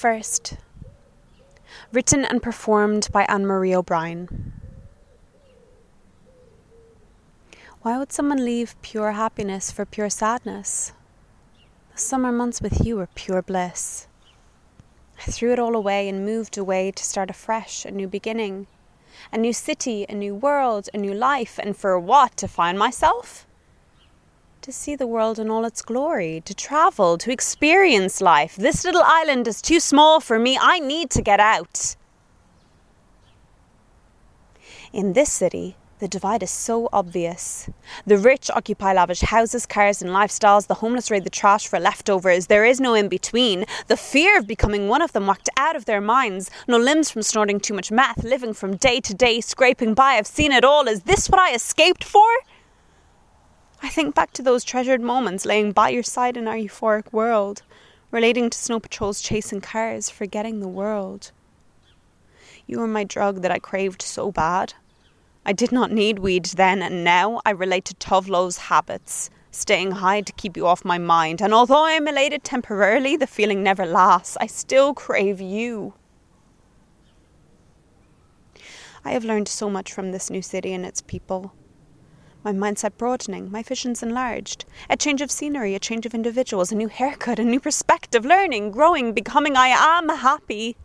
First, written and performed by Anne-Marie O'Brien. Why would someone leave pure happiness for pure sadness? The summer months with you were pure bliss. I threw it all away and moved away to start afresh, a new beginning. A new city, a new world, a new life, and for what? To find myself? To see the world in all its glory, to travel, to experience life. This little island is too small for me. I need to get out. In this city, the divide is so obvious. The rich occupy lavish houses, cars, and lifestyles. The homeless raid the trash for leftovers. There is no in between. The fear of becoming one of them whacked out of their minds. No limbs from snorting too much meth. Living from day to day, scraping by. I've seen it all. Is this what I escaped for? Think back to those treasured moments laying by your side in our euphoric world, relating to Snow Patrol's Chasing Cars, forgetting the world. You were my drug that I craved so bad. I did not need weed then, and now I relate to Tove Lo's habits, staying high to keep you off my mind. And although I am elated temporarily, the feeling never lasts. I still crave you. I have learned so much from this new city and its people. My mindset broadening, my visions enlarged. A change of scenery, a change of individuals, a new haircut, a new perspective, learning, growing, becoming. I am happy.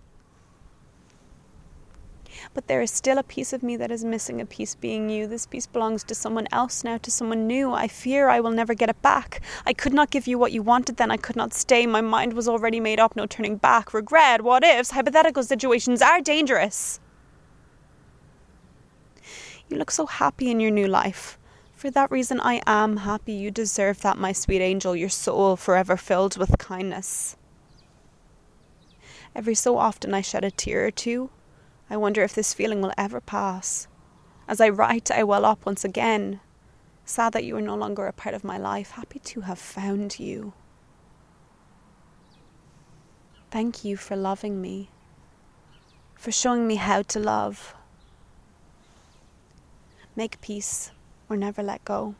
But there is still a piece of me that is missing, a piece being you. This piece belongs to someone else now, to someone new. I fear I will never get it back. I could not give you what you wanted then. I could not stay. My mind was already made up, no turning back. Regret, what ifs, hypothetical situations are dangerous. You look so happy in your new life. For that reason, I am happy. You deserve that, my sweet angel, your soul forever filled with kindness. Every so often, I shed a tear or two I wonder if this feeling will ever pass. As I write, I well up once again, sad that you are no longer a part of my life, happy to have found you. Thank you for loving me, for showing me how to love. Make peace or never let go.